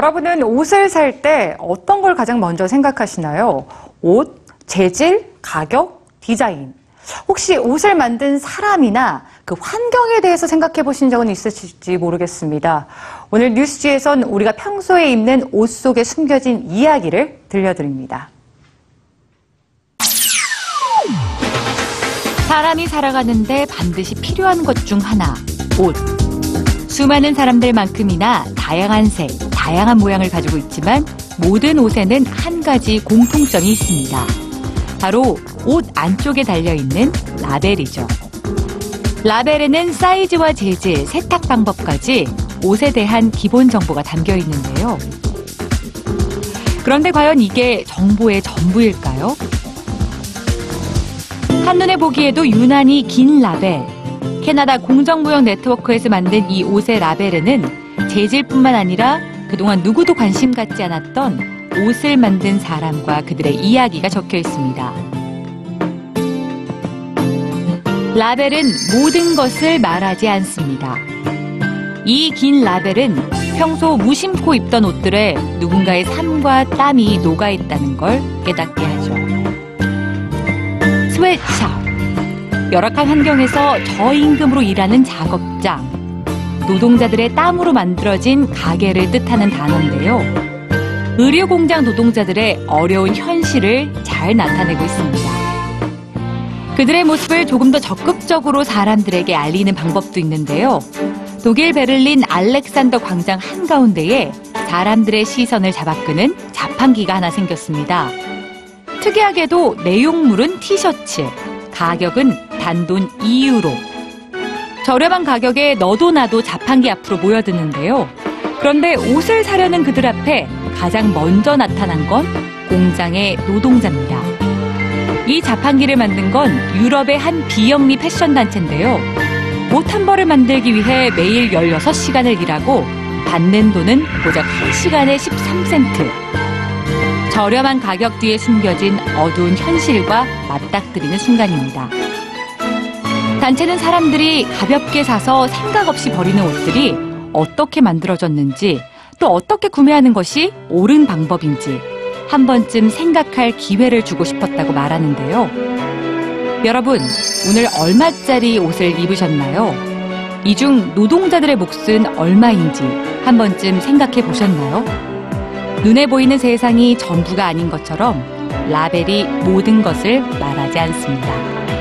여러분은 옷을 살 때 어떤 걸 가장 먼저 생각하시나요? 옷, 재질, 가격, 디자인. 혹시 옷을 만든 사람이나 그 환경에 대해서 생각해 보신 적은 있으실지 모르겠습니다. 오늘 뉴스지에선 우리가 평소에 입는 옷 속에 숨겨진 이야기를 들려드립니다. 사람이 살아가는데 반드시 필요한 것 중 하나, 옷. 수많은 사람들만큼이나 다양한 색, 다양한 모양을 가지고 있지만 모든 옷에는 한 가지 공통점이 있습니다. 바로 옷 안쪽에 달려있는 라벨이죠. 라벨에는 사이즈와 재질, 세탁 방법까지 옷에 대한 기본 정보가 담겨 있는데요. 그런데 과연 이게 정보의 전부일까요? 한눈에 보기에도 유난히 긴 라벨. 캐나다 공정무역 네트워크에서 만든 이 옷의 라벨에는 재질뿐만 아니라 그동안 누구도 관심 갖지 않았던 옷을 만든 사람과 그들의 이야기가 적혀 있습니다. 라벨은 모든 것을 말하지 않습니다. 이 긴 라벨은 평소 무심코 입던 옷들에 누군가의 삶과 땀이 녹아 있다는 걸 깨닫게 하죠. 스웨트샵. 열악한 환경에서 저임금으로 일하는 작업장. 노동자들의 땀으로 만들어진 가게를 뜻하는 단어인데요. 의류 공장 노동자들의 어려운 현실을 잘 나타내고 있습니다. 그들의 모습을 조금 더 적극적으로 사람들에게 알리는 방법도 있는데요. 독일 베를린 알렉산더 광장 한가운데에 사람들의 시선을 잡아끄는 자판기가 하나 생겼습니다. 특이하게도 내용물은 티셔츠, 가격은 단돈 2유로. 저렴한 가격에 너도 나도 자판기 앞으로 모여드는데요. 그런데 옷을 사려는 그들 앞에 가장 먼저 나타난 건 공장의 노동자입니다. 이 자판기를 만든 건 유럽의 한 비영리 패션 단체인데요. 옷 한 벌을 만들기 위해 매일 16시간을 일하고 받는 돈은 고작 1시간에 13센트. 저렴한 가격 뒤에 숨겨진 어두운 현실과 맞닥뜨리는 순간입니다. 단체는 사람들이 가볍게 사서 생각 없이 버리는 옷들이 어떻게 만들어졌는지 또 어떻게 구매하는 것이 옳은 방법인지 한 번쯤 생각할 기회를 주고 싶었다고 말하는데요. 여러분, 오늘 얼마짜리 옷을 입으셨나요? 이 중 노동자들의 몫은 얼마인지 한 번쯤 생각해 보셨나요? 눈에 보이는 세상이 전부가 아닌 것처럼 라벨이 모든 것을 말하지 않습니다.